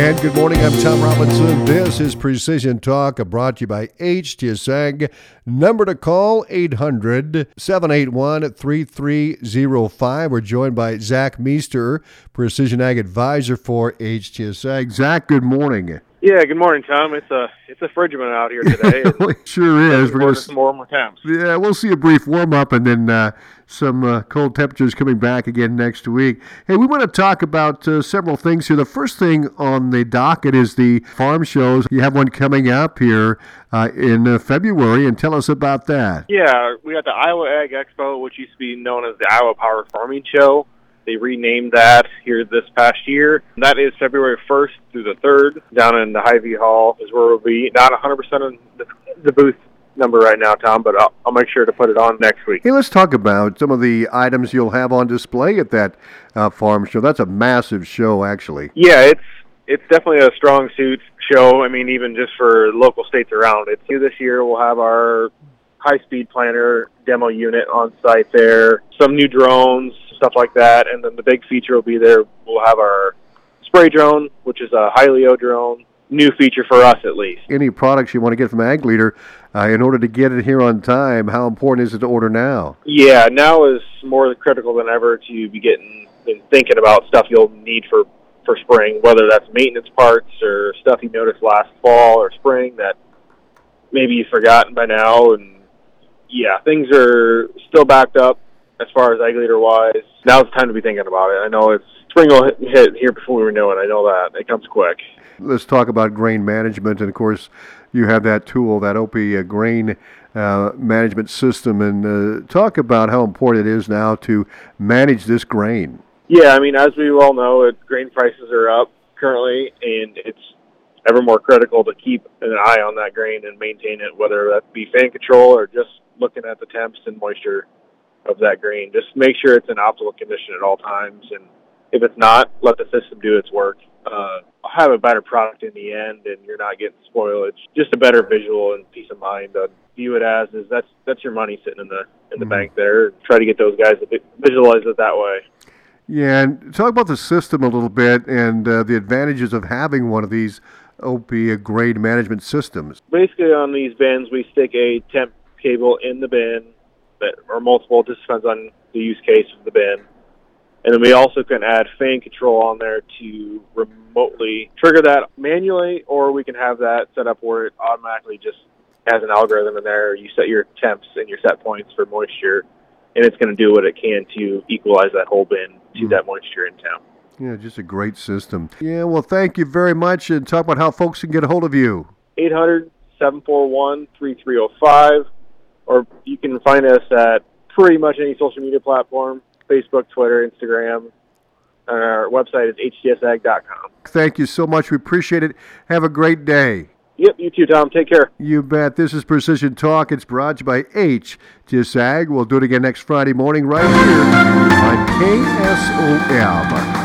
And good morning, I'm Tom Robinson. This is Precision Talk, brought to you by HTSAG. Number to call 800 781 3305. We're joined by Zach Meester, Precision Ag Advisor for HTSAG. Zach, good morning. Yeah, good morning, Tom. It's a it's a frigid out here today. it sure is. We're going to some warmer temps. Yeah, we'll see a brief warm up and then uh, some uh, cold temperatures coming back again next week. Hey, we want to talk about uh, several things here. The first thing on the docket is the farm shows. You have one coming up here uh, in uh, February, and tell us about that. Yeah, we got the Iowa Ag Expo, which used to be known as the Iowa Power Farming Show. They renamed that here this past year. That is February 1st through the 3rd down in the Hy-Vee Hall is where we'll be. Not 100% of the, the booth number right now, Tom, but I'll, I'll, make sure to put it on next week. Hey, let's talk about some of the items you'll have on display at that uh, farm show. That's a massive show, actually. Yeah, it's it's definitely a strong suit show. I mean, even just for local states around. It's this year. We'll have our high-speed planter demo unit on site there. Some new drones, stuff like that. And then the big feature will be there. We'll have our spray drone, which is a Hylio drone. New feature for us, at least. Any products you want to get from Ag Leader, uh, in order to get it here on time, how important is it to order now? Yeah, now is more critical than ever to be getting and thinking about stuff you'll need for for spring, whether that's maintenance parts or stuff you noticed last fall or spring that maybe you've forgotten by now. And yeah, things are still backed up as far as ag leader wise. Now's the time to be thinking about it. I know it's spring will hit, hit here before we know it. I know that it comes quick. Let's talk about grain management, and of course, you have that tool, that OP uh, grain uh, management system, and uh, talk about how important it is now to manage this grain. Yeah, I mean, as we all know, it, grain prices are up currently, and it's ever more critical to keep an eye on that grain and maintain it, whether that be fan control or just looking at the temps and moisture of that grain. Just make sure it's in optimal condition at all times, and if it's not, let the system do its work. Uh, have a better product in the end, and you're not getting spoiled. It's just a better visual and peace of mind. Uh, view it as is that's that's your money sitting in the in the mm-hmm. bank there. Try to get those guys to visualize it that way. Yeah, and talk about the system a little bit and uh, the advantages of having one of these OP grade management systems. Basically, on these bins, we stick a temp cable in the bin that or multiple. It just depends on the use case of the bin. And then we also can add fan control on there to remotely trigger that manually, or we can have that set up where it automatically just has an algorithm in there. You set your temps and your set points for moisture, and it's going to do what it can to equalize that whole bin to mm. that moisture in temp. Yeah, just a great system. Yeah, well, thank you very much. And talk about how folks can get a hold of you. 800 741 3305 or you can find us at pretty much any social media platform Facebook, Twitter, Instagram. And our website is htsag.com. Thank you so much. We appreciate it. Have a great day. Yep, you too, Tom. Take care. You bet. This is Precision Talk. It's brought to you by HTSAG. We'll do it again next Friday morning right here on KSOM.